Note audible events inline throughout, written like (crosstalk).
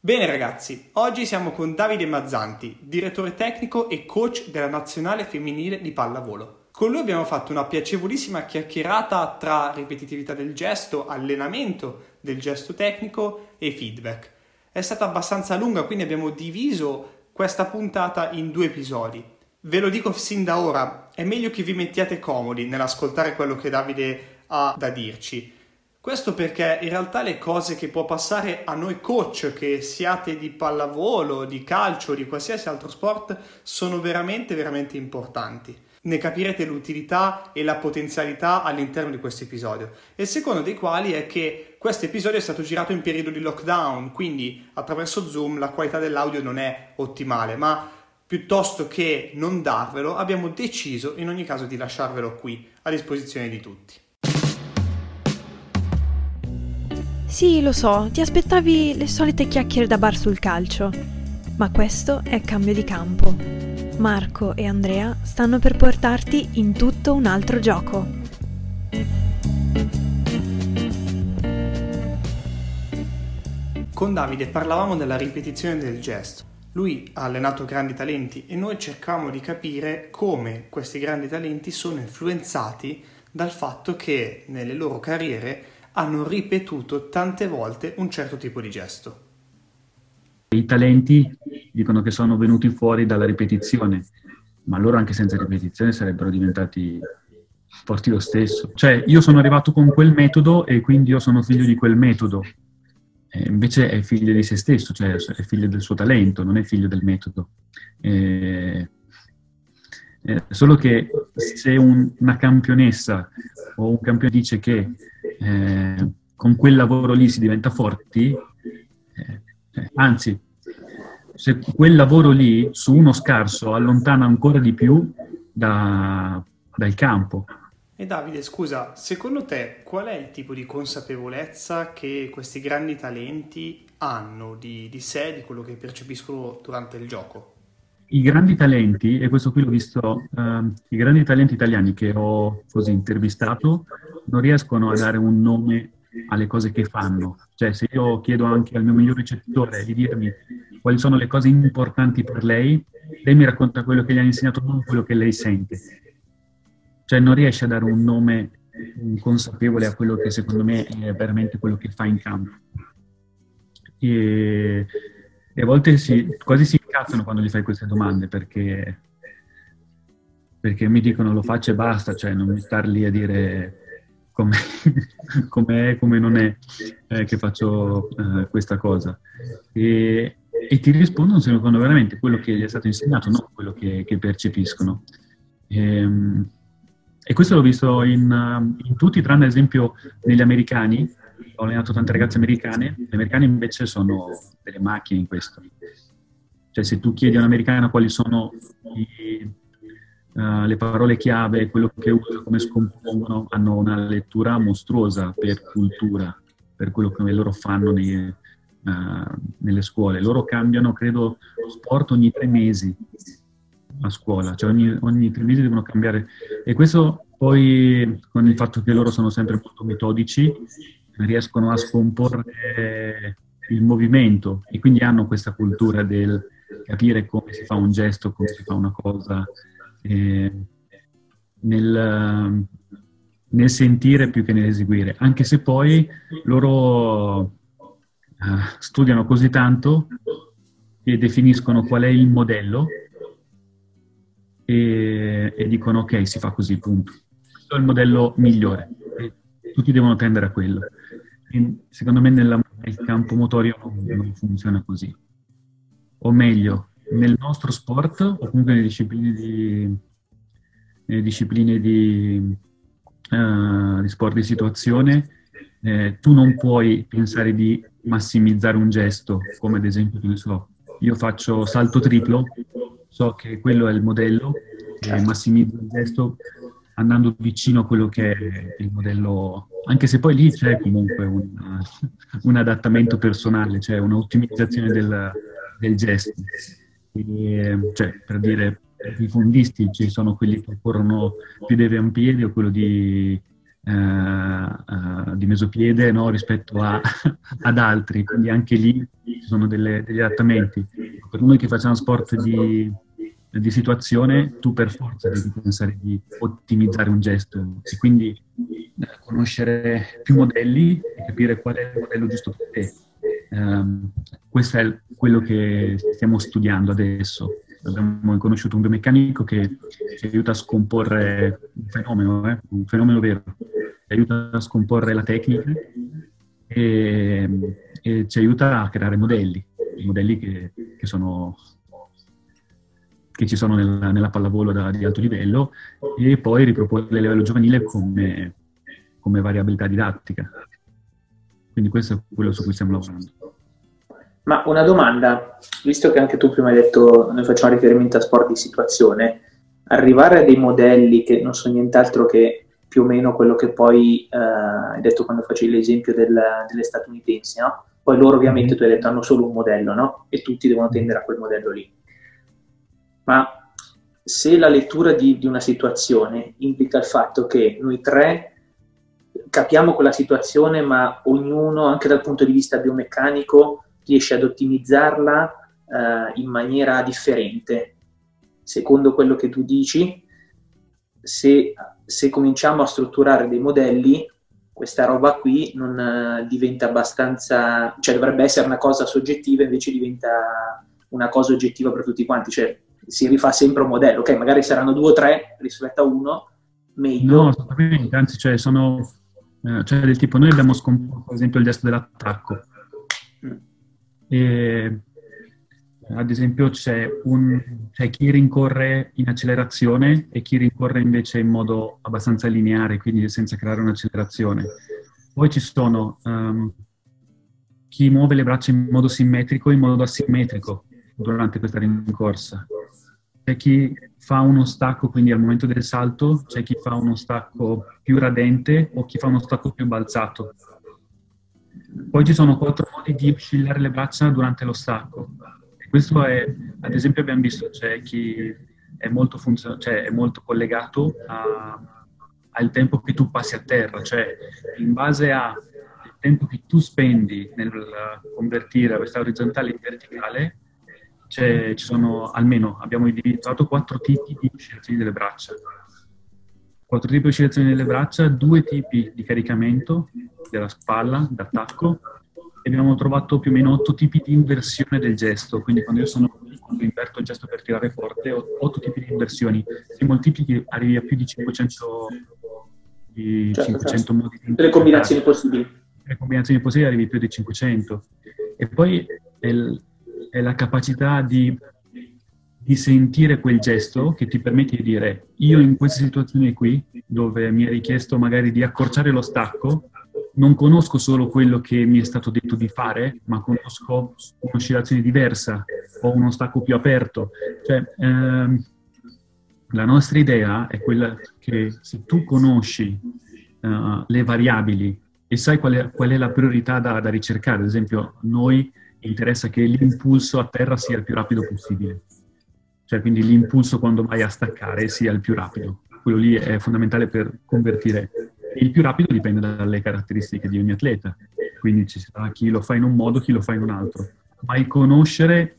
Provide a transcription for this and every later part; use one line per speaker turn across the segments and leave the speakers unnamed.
Bene ragazzi, oggi siamo con Davide Mazzanti, direttore tecnico e coach della nazionale femminile di pallavolo. Con lui abbiamo fatto una piacevolissima chiacchierata tra ripetitività del gesto, allenamento del gesto tecnico e feedback. È stata abbastanza lunga, quindi abbiamo diviso questa puntata in due episodi. Ve lo dico sin da ora, è meglio che vi mettiate comodi nell'ascoltare quello che Davide ha da dirci questo perché in realtà le cose che può passare a noi coach, che siate di pallavolo, di calcio, di qualsiasi altro sport, sono veramente, veramente importanti. Ne capirete l'utilità e la potenzialità all'interno di questo episodio. E il secondo dei quali è che questo episodio è stato girato in periodo di lockdown, quindi attraverso Zoom la qualità dell'audio non è ottimale, ma piuttosto che non darvelo, abbiamo deciso in ogni caso di lasciarvelo qui a disposizione di tutti.
Sì, lo so, ti aspettavi le solite chiacchiere da bar sul calcio, ma questo è cambio di campo. Marco e Andrea stanno per portarti in tutto un altro gioco.
Con Davide parlavamo della ripetizione del gesto. Lui ha allenato grandi talenti e noi cercavamo di capire come questi grandi talenti sono influenzati dal fatto che nelle loro carriere hanno ripetuto tante volte un certo tipo di gesto.
I talenti dicono che sono venuti fuori dalla ripetizione, ma loro anche senza ripetizione sarebbero diventati forti lo stesso. Cioè, io sono arrivato con quel metodo e quindi io sono figlio di quel metodo. E invece è figlio di se stesso, cioè è figlio del suo talento, non è figlio del metodo. E... Eh, solo che se un, una campionessa o un campione dice che eh, con quel lavoro lì si diventa forti, eh, eh, anzi, se quel lavoro lì su uno scarso allontana ancora di più da, dal campo.
E Davide, scusa, secondo te qual è il tipo di consapevolezza che questi grandi talenti hanno di, di sé, di quello che percepiscono durante il gioco?
I grandi talenti, e questo qui l'ho visto, uh, i grandi talenti italiani che ho così intervistato non riescono a dare un nome alle cose che fanno. Cioè, se io chiedo anche al mio miglior ricettore di dirmi quali sono le cose importanti per lei, lei mi racconta quello che gli ha insegnato, non quello che lei sente. Cioè, non riesce a dare un nome consapevole a quello che secondo me è veramente quello che fa in campo. E e a volte si, quasi si incazzano quando gli fai queste domande perché, perché mi dicono lo faccio e basta, cioè non mi star lì a dire come (laughs) è, come non è eh, che faccio eh, questa cosa. E, e, ti rispondono secondo veramente quello che gli è stato insegnato, non quello che, che percepiscono. E, ehm, e, questo l'ho visto in, in tutti, tranne ad esempio negli americani, ho allenato tante ragazze americane, le americane invece sono delle macchine in questo. Cioè se tu chiedi a un'americana quali sono i, uh, le parole chiave, quello che usa, come scompongono, hanno una lettura mostruosa per cultura, per quello che loro fanno nei, uh, nelle scuole. Loro cambiano, credo, sport ogni tre mesi a scuola, cioè ogni, ogni tre mesi devono cambiare. E questo poi con il fatto che loro sono sempre molto metodici, riescono a scomporre il movimento e quindi hanno questa cultura del capire come si fa un gesto, come si fa una cosa, eh, nel, nel, sentire più che nell'eseguire, anche se poi loro uh, studiano così tanto e definiscono qual è il modello e, e dicono ok, si fa così, punto. Questo è il modello migliore tutti devono tendere a quello. Secondo me nella, nel campo motorio non, non, funziona così. O meglio, nel nostro sport o comunque nelle discipline di, nelle discipline di, uh, di sport di situazione, eh, tu non puoi pensare di massimizzare un gesto, come ad esempio, so, io faccio salto triplo, so che quello è il modello, e massimizzo il gesto andando vicino a quello che è il modello, anche se poi lì c'è comunque un, un adattamento personale, cioè un'ottimizzazione del, del gesto. E, cioè, per dire, i fondisti ci sono quelli che corrono più deve un piede o quello di uh, uh, di mesopiede no, rispetto a, ad altri, quindi anche lì ci sono delle, degli adattamenti. Per noi che facciamo sport di, di situazione, tu per forza devi pensare di ottimizzare un gesto e quindi conoscere più modelli e capire qual è il modello giusto per te. Um, questo è quello che stiamo studiando adesso. Abbiamo conosciuto un biomeccanico che ci aiuta a scomporre un fenomeno, eh, un fenomeno vero, ci aiuta a scomporre la tecnica e, e ci aiuta a creare modelli, modelli che, che, sono, che ci sono nella, nella pallavolo da, di alto livello e poi riproporre a livello giovanile come, come variabilità didattica. Quindi questo è quello su cui stiamo lavorando.
Ma una domanda, visto che anche tu prima hai detto, noi facciamo riferimento a sport di situazione, arrivare a dei modelli che non sono nient'altro che più o meno quello che poi eh, hai detto quando facevi l'esempio del, delle statunitensi, no? Poi loro ovviamente tu hai detto hanno solo un modello, no? E tutti devono tendere a quel modello lì. Ma se la lettura di, di una situazione implica il fatto che noi tre capiamo quella situazione, ma ognuno, anche dal punto di vista biomeccanico, riesce ad ottimizzarla eh, in maniera differente. Secondo quello che tu dici, se, se cominciamo a strutturare dei modelli, questa roba qui non uh, diventa abbastanza, cioè dovrebbe essere una cosa soggettiva, invece diventa una cosa oggettiva per tutti quanti, cioè si rifà sempre un modello, ok, magari saranno due o tre rispetto a uno, meglio.
No, assolutamente, anzi, cioè sono, eh, cioè del tipo, noi abbiamo scomposto per esempio il gesto dell'attacco, mm. E, ad esempio c'è, un, c'è, chi rincorre in accelerazione e chi rincorre invece in modo abbastanza lineare, quindi senza creare un'accelerazione. Poi ci sono um, chi muove le braccia in modo simmetrico e in modo asimmetrico durante questa rincorsa. C'è chi fa uno stacco, quindi al momento del salto, c'è chi fa uno stacco più radente o chi fa uno stacco più balzato. Poi ci sono quattro modi di oscillare le braccia durante lo stacco. questo è, ad esempio, abbiamo visto c'è chi è molto, funzion- cioè è molto collegato a, al tempo che tu passi a terra, cioè in base al tempo che tu spendi nel convertire questa orizzontale in verticale, ci sono almeno, abbiamo individuato quattro tipi di oscillazioni delle braccia. Quattro tipi di oscillazioni delle braccia, due tipi di caricamento della spalla, d'attacco, e abbiamo trovato più o meno otto tipi di inversione del gesto. Quindi quando io sono quando inverto il gesto per tirare forte, ho otto tipi di inversioni. Se moltiplichi arrivi a più di 500, di certo, 500 certo. modi di
Le combinazioni possibili.
Le combinazioni possibili arrivi a più di 500. E poi è la capacità di di sentire quel gesto che ti permette di dire io in questa situazione qui, dove mi è richiesto magari di accorciare lo stacco, non conosco solo quello che mi è stato detto di fare, ma conosco un'oscillazione diversa o uno stacco più aperto. Cioè, ehm, la nostra idea è quella che se tu conosci uh, le variabili e sai qual è, qual è la priorità da, da ricercare, ad esempio, noi interessa che l'impulso a terra sia il più rapido possibile cioè quindi l'impulso quando vai a staccare sia il più rapido. Quello lì è fondamentale per convertire. Il più rapido dipende dalle caratteristiche di ogni atleta, quindi ci sarà chi lo fa in un modo, chi lo fa in un altro. Ma il conoscere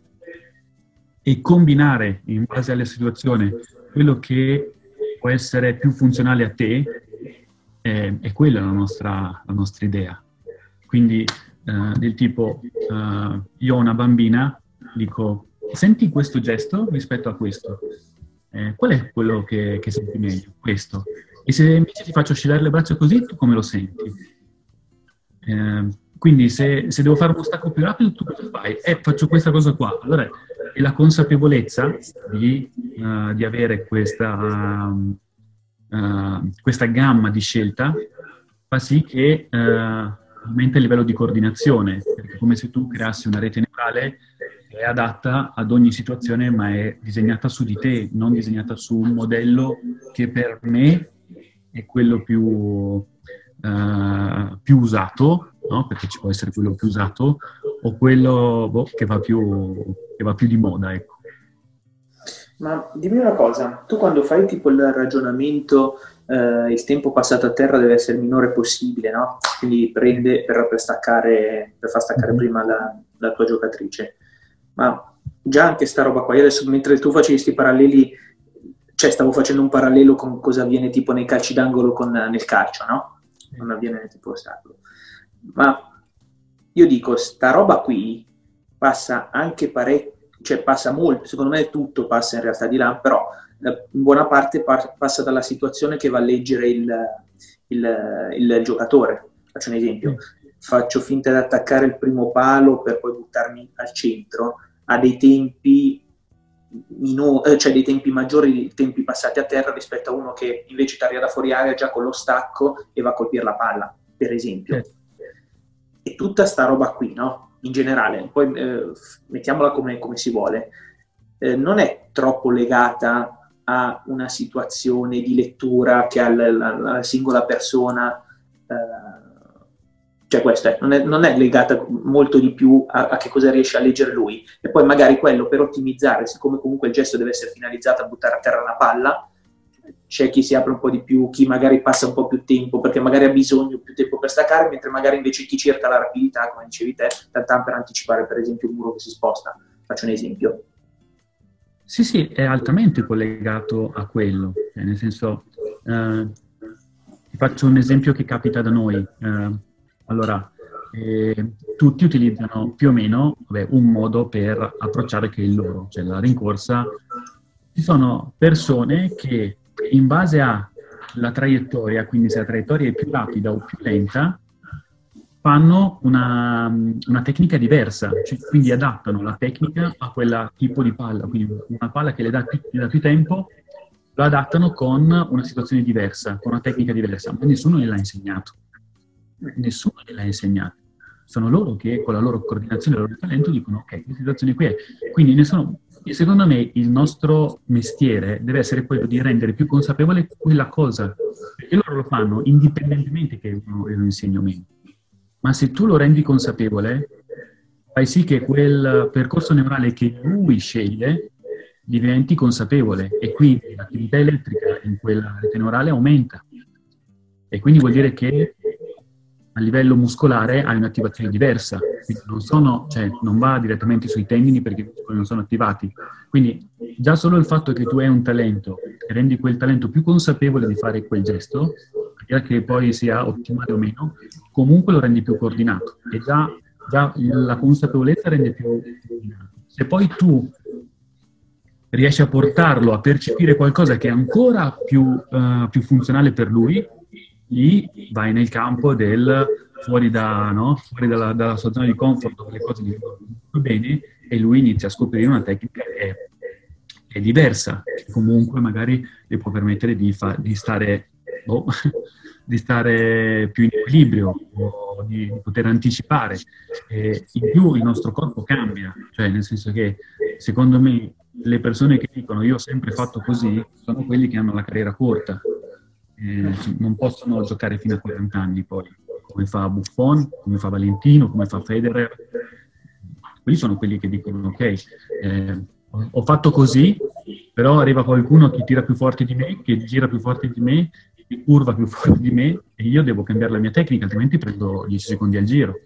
e combinare in base alla situazione quello che può essere più funzionale a te è, è quella la nostra, la nostra idea. Quindi uh, del tipo, uh, io ho una bambina, dico senti questo gesto rispetto a questo. Eh, qual è quello che, che, senti meglio? Questo. E se invece ti faccio oscillare le braccia così, tu come lo senti? Eh, quindi se, se, devo fare uno stacco più rapido, tu cosa fai? Eh, faccio questa cosa qua. Allora, è la consapevolezza di, uh, di avere questa, uh, questa, gamma di scelta fa sì che uh, aumenta il livello di coordinazione, è come se tu creassi una rete neurale è adatta ad ogni situazione, ma è disegnata su di te, non disegnata su un modello che per me è quello più, uh, più usato, no? perché ci può essere quello più usato, o quello boh, che, va più, che, va più, di moda. Ecco.
Ma dimmi una cosa, tu quando fai tipo il ragionamento, eh, il tempo passato a terra deve essere il minore possibile, no? Quindi prende per, per, staccare, per far staccare mhm. prima la, la, tua giocatrice. Ma già anche sta roba qua, io adesso mentre tu facevi questi paralleli, cioè stavo facendo un parallelo con cosa avviene tipo nei calci d'angolo con, nel calcio, no? Non avviene tipo ostacolo. Ma io dico, sta roba qui passa anche parecchio cioè passa molto, secondo me tutto passa in realtà di là, però eh, in buona parte par- passa dalla situazione che va a leggere il, il, il giocatore. Faccio un esempio, faccio finta di attaccare il primo palo per poi buttarmi al centro, a dei tempi Mino, eh, cioè dei tempi maggiori, tempi passati a terra rispetto a uno che invece ti arriva da fuori area già con lo stacco e va a colpire la palla, per esempio. E tutta sta roba qui, no? In generale, poi eh, mettiamola come, come, si vuole, eh, non è troppo legata a una situazione di lettura che ha la, la, la singola persona, eh, cioè questa è, non, è, non è, legata molto di più a, a, che cosa riesce a leggere lui. E poi magari quello per ottimizzare, siccome comunque il gesto deve essere finalizzato a buttare a terra una palla, c'è chi si apre un po' di più, chi magari passa un po' più tempo perché magari ha bisogno più tempo per staccare, mentre magari invece chi cerca la rapidità, come dicevi te, tanto per anticipare per esempio un muro che si sposta. Faccio un esempio.
Sì, sì, è altamente collegato a quello, cioè, nel senso, eh, faccio un esempio che capita da noi. Eh, allora, eh, tutti utilizzano più o meno vabbè, un modo per approcciare che è il loro, cioè la rincorsa. Ci sono persone che in base alla traiettoria, quindi se la traiettoria è più rapida o più lenta, fanno una, una tecnica diversa, cioè, quindi adattano la tecnica a quel tipo di palla, quindi una palla che le dà, più, le dà più tempo, lo adattano con una situazione diversa, con una tecnica diversa, ma nessuno gliel'ha insegnato. Nessuno gliel'ha insegnato. Sono loro che con la loro coordinazione e il loro talento dicono ok, questa situazione qui è. Quindi nessuno, secondo me il nostro mestiere deve essere quello di rendere più consapevole quella cosa, perché loro lo fanno indipendentemente che uno lo insegni o meno. Ma se tu lo rendi consapevole, fai sì che quel percorso neurale che lui sceglie diventi consapevole e quindi l'attività elettrica in quella rete neurale aumenta. E quindi vuol dire che a livello muscolare hai un'attivazione diversa, non, sono, cioè, non va direttamente sui tendini perché non sono attivati. Quindi già solo il fatto che tu hai un talento e rendi quel talento più consapevole di fare quel gesto, che poi sia ottimale o meno, comunque lo rendi più coordinato e già, già la consapevolezza rende più coordinato. Se poi tu riesci a portarlo a percepire qualcosa che è ancora più, uh, più funzionale per lui, lì vai nel campo del fuori, da, no? fuori dalla, dalla, sua zona di comfort dove le cose gli vanno bene e lui inizia a scoprire una tecnica che è, diversa, che comunque magari le può permettere di, fa, di, stare, oh, (laughs) di, stare, più in equilibrio di, di poter anticipare. E in più il nostro corpo cambia, cioè nel senso che secondo me le persone che dicono io ho sempre fatto così sono quelli che hanno la carriera corta eh, non possono giocare fino a 40 anni poi, come fa Buffon, come fa Valentino, come fa Federer. Quelli sono quelli che dicono, ok, eh, ho fatto così, però arriva qualcuno che tira più forte di me, che gira più forte di me, che curva più (laughs) forte di me e io devo cambiare la mia tecnica, altrimenti prendo 10 secondi al giro.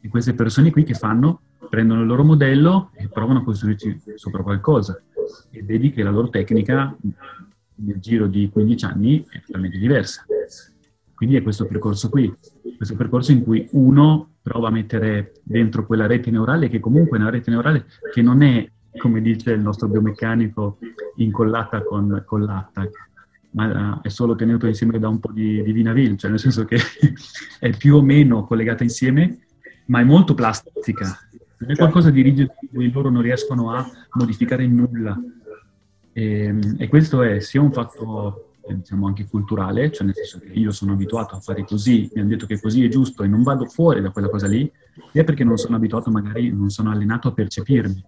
E queste persone qui che fanno? Prendono il loro modello e provano a costruirci sopra qualcosa e vedi che la loro tecnica nel giro di 15 anni è totalmente diversa. Quindi è questo percorso qui, questo percorso in cui uno prova a mettere dentro quella rete neurale che comunque è una rete neurale che non è, come dice il nostro biomeccanico, incollata con, l'attac, ma è solo tenuto insieme da un po' di, di vinavil, cioè nel senso che (laughs) è più o meno collegata insieme, ma è molto plastica. Non è qualcosa di rigido in cui loro non riescono a modificare nulla e, ehm, e questo è sia un fatto eh, diciamo anche culturale, cioè nel senso che io sono abituato a fare così, mi hanno detto che così è giusto e non vado fuori da quella cosa lì, sia perché non sono abituato, magari non sono allenato a percepirmi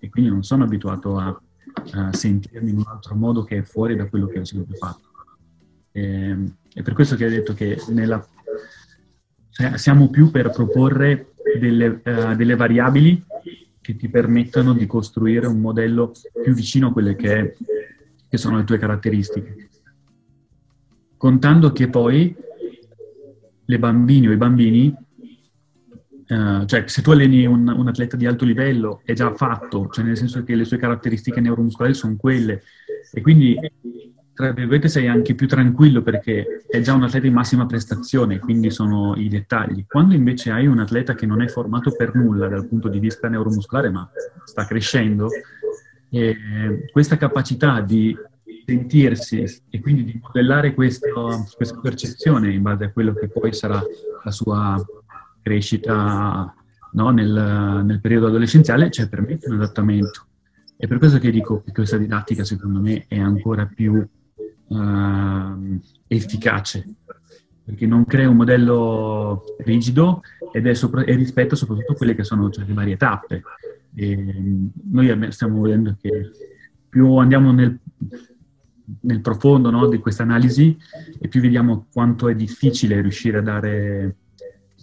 e quindi non sono abituato a, a sentirmi in un altro modo che è fuori da quello che ho sempre fatto. E, ehm, è per questo che ho detto che nella, cioè, siamo più per proporre delle, uh, delle variabili che ti permettano di costruire un modello più vicino a quelle che, che sono le tue caratteristiche. Contando che poi le bambine o i bambini, uh, cioè se tu alleni un, un, atleta di alto livello è già fatto, cioè nel senso che le sue caratteristiche neuromuscolari sono quelle e quindi tra virgolette sei anche più tranquillo perché è già un atleta in massima prestazione, quindi sono i dettagli. Quando invece hai un atleta che non è formato per nulla dal punto di vista neuromuscolare, ma sta crescendo, eh, questa capacità di sentirsi e quindi di modellare questo, questa percezione in base a quello che poi sarà la sua crescita no, nel, nel periodo adolescenziale, cioè permette un adattamento. È per questo che dico che questa didattica secondo me è ancora più uh, efficace, perché non crea un modello rigido ed è sopra- e rispetta soprattutto quelle che sono cioè, le varie tappe. E noi stiamo vedendo che più andiamo nel, nel profondo no, di questa analisi e più vediamo quanto è difficile riuscire a dare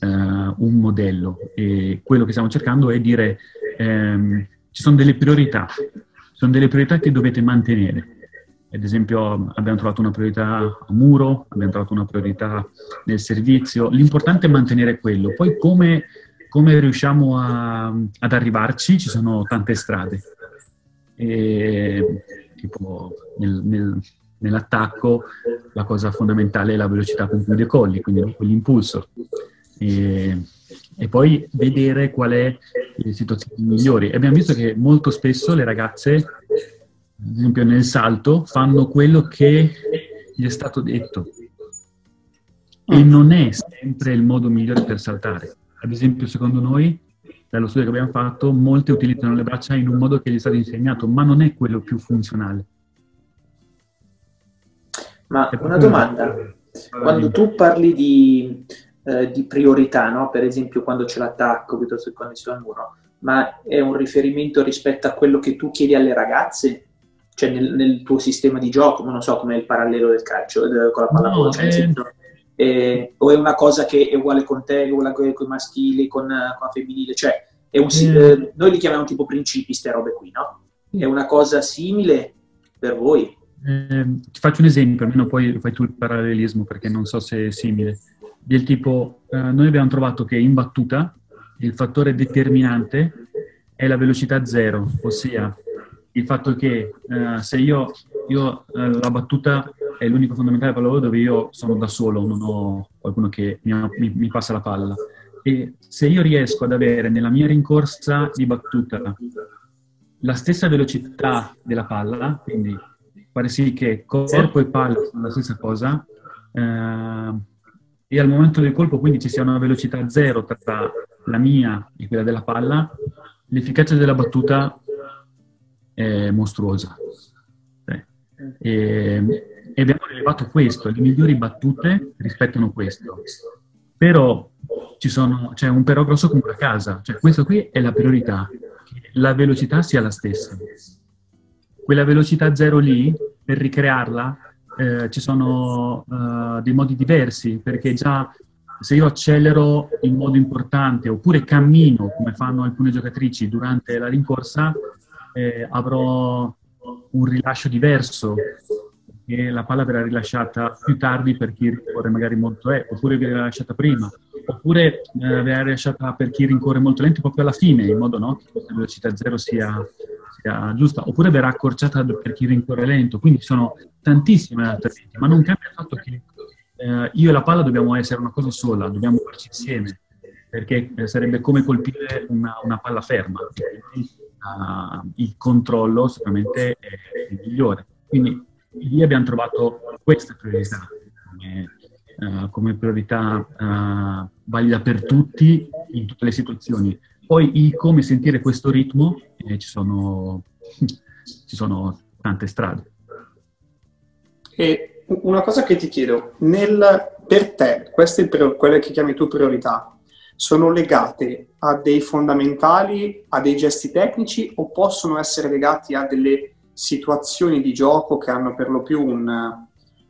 uh, un modello. E quello che stiamo cercando è dire um, ci sono delle priorità, sono delle priorità che dovete mantenere ad esempio abbiamo trovato una priorità a muro, abbiamo trovato una priorità nel servizio, l'importante è mantenere quello, poi come, come riusciamo a, ad arrivarci ci sono tante strade, e, tipo nel, nel, nell'attacco la cosa fondamentale è la velocità con cui decolli, quindi quell'impulso. E, e poi vedere qual è le situazioni migliori. Abbiamo visto che molto spesso le ragazze ad esempio nel salto, fanno quello che gli è stato detto. E mm. non è sempre il modo migliore per saltare. Ad esempio, secondo noi, dallo studio che abbiamo fatto, molte utilizzano le braccia in un modo che gli è stato insegnato, ma non è quello più funzionale.
Ma una domanda, quando tu parli di, eh, di priorità, no? per esempio quando c'è l'attacco piuttosto che quando va al muro, ma è un riferimento rispetto a quello che tu chiedi alle ragazze cioè nel, nel, tuo sistema di gioco, non so come il parallelo del calcio eh, con la pallavolo, no, cioè, è... eh, o è una cosa che è uguale con te, è uguale con, i maschili, con, con la femminile, cioè un, mm. eh, noi li chiamiamo tipo principi, queste robe qui, no? È una cosa simile per voi?
Eh, ti faccio un esempio, almeno poi fai tu il parallelismo perché non so se è simile. Del tipo, eh, noi abbiamo trovato che in battuta il fattore determinante è la velocità zero, ossia il fatto che eh, se io, io eh, la battuta è l'unico fondamentale pallavolo dove io sono da solo, non ho qualcuno che mi, mi, mi, passa la palla. E se io riesco ad avere nella mia rincorsa di battuta la stessa velocità della palla, quindi fare sì che corpo e palla sono la stessa cosa, eh, e al momento del colpo quindi ci sia una velocità zero tra la mia e quella della palla, l'efficacia della battuta è mostruosa. E, e abbiamo rilevato questo, le migliori battute rispettano questo. Però c'è un però grosso come una casa, cioè questo qui è la priorità, la velocità sia la stessa. Quella velocità zero lì, per ricrearla, eh, ci sono uh, dei modi diversi, perché già se io accelero in modo importante oppure cammino, come fanno alcune giocatrici durante la rincorsa, eh, avrò un rilascio diverso, perché la palla verrà rilasciata più tardi per chi rincorre magari molto è, oppure verrà rilasciata prima, oppure eh, verrà rilasciata per chi rincorre molto lento proprio alla fine, in modo no, che questa velocità zero sia, sia, giusta, oppure verrà accorciata per chi rincorre lento. Quindi sono tantissime alternative, ma non cambia il fatto che eh, io e la palla dobbiamo essere una cosa sola, dobbiamo farci insieme, perché eh, sarebbe come colpire una, una palla ferma uh, il controllo sicuramente è il migliore. Quindi lì abbiamo trovato questa priorità come, uh, come priorità uh, valida per tutti in tutte le situazioni. Poi il come sentire questo ritmo, eh, ci, sono, (laughs) ci sono tante strade.
E una cosa che ti chiedo, nel, per te, queste quelle che chiami tu priorità, sono legate a dei fondamentali, a dei gesti tecnici o possono essere legati a delle situazioni di gioco che hanno per lo più un,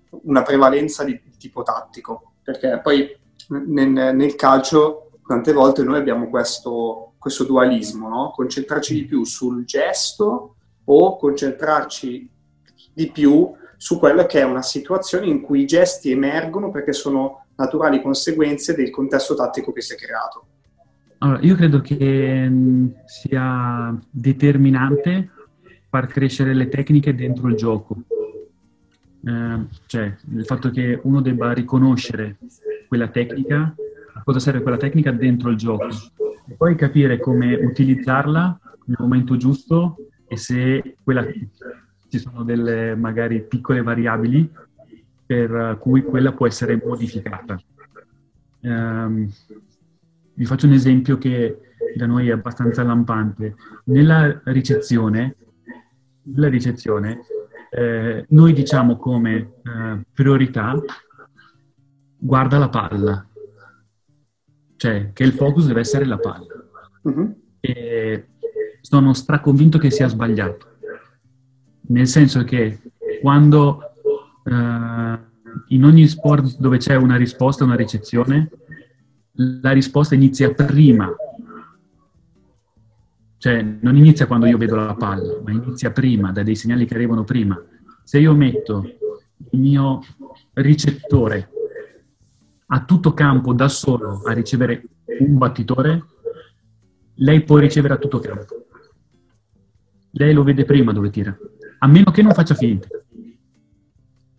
una prevalenza di, di, tipo tattico? Perché poi nel, nel, calcio tante volte noi abbiamo questo, questo dualismo, no? concentrarci di più sul gesto o concentrarci di più su quella che è una situazione in cui i gesti emergono perché sono naturali conseguenze del contesto tattico che si è creato.
Allora, io credo che mm, sia determinante far crescere le tecniche dentro il gioco. Eh, cioè, il fatto che uno debba riconoscere quella tecnica, a cosa serve quella tecnica dentro il gioco, e poi capire come utilizzarla nel momento giusto e se quella, ci sono delle magari piccole variabili per cui quella può essere modificata. Um, vi faccio un esempio che da noi è abbastanza lampante. Nella ricezione, nella ricezione eh, noi diciamo come eh, priorità guarda la palla, cioè che il focus deve essere la palla. Uh-huh. E sono straconvinto che sia sbagliato, nel senso che quando in ogni sport dove c'è una risposta, una ricezione, la risposta inizia prima. Cioè, non inizia quando io vedo la palla, ma inizia prima, da dei segnali che arrivano prima. Se io metto il mio ricettore a tutto campo da solo a ricevere un battitore, lei può ricevere a tutto campo. Lei lo vede prima dove tira, a meno che non faccia finte.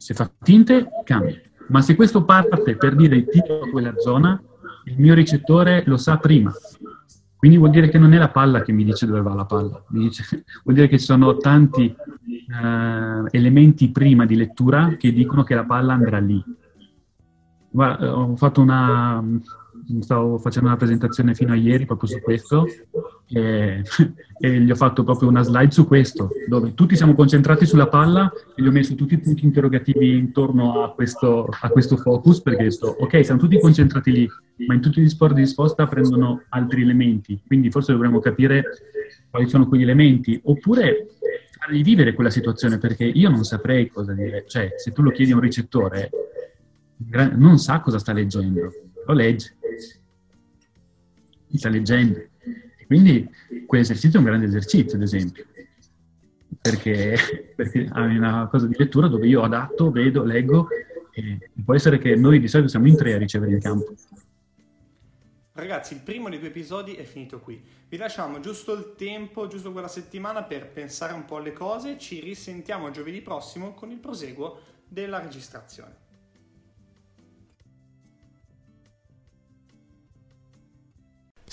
Se fa finte, cambia. Ma se questo parte per dire tiro a quella zona, il mio ricettore lo sa prima. Quindi vuol dire che non è la palla che mi dice dove va la palla, dice, (laughs) vuol dire che ci sono tanti uh, elementi prima di lettura che dicono che la palla andrà lì. Guarda, ho fatto una, stavo facendo una presentazione fino a ieri proprio su questo e, (laughs) e, gli ho fatto proprio una slide su questo, dove tutti siamo concentrati sulla palla e gli ho messo tutti i punti interrogativi intorno a questo, a questo focus perché sto, ok, siamo tutti concentrati lì, ma in tutti gli sport di risposta prendono altri elementi, quindi forse dovremmo capire quali sono quegli elementi, oppure fargli vivere quella situazione perché io non saprei cosa dire, cioè se tu lo chiedi a un ricettore non sa cosa sta leggendo, lo legge, sta leggendo quindi quell'esercizio è un grande esercizio, ad esempio, perché, perché hai una cosa di lettura dove io adatto, vedo, leggo e può essere che noi di solito siamo in tre a ricevere il campo.
Ragazzi, il primo dei due episodi è finito qui. Vi lasciamo giusto il tempo, giusto quella settimana per pensare un po' alle cose. Ci risentiamo giovedì prossimo con il proseguo della registrazione.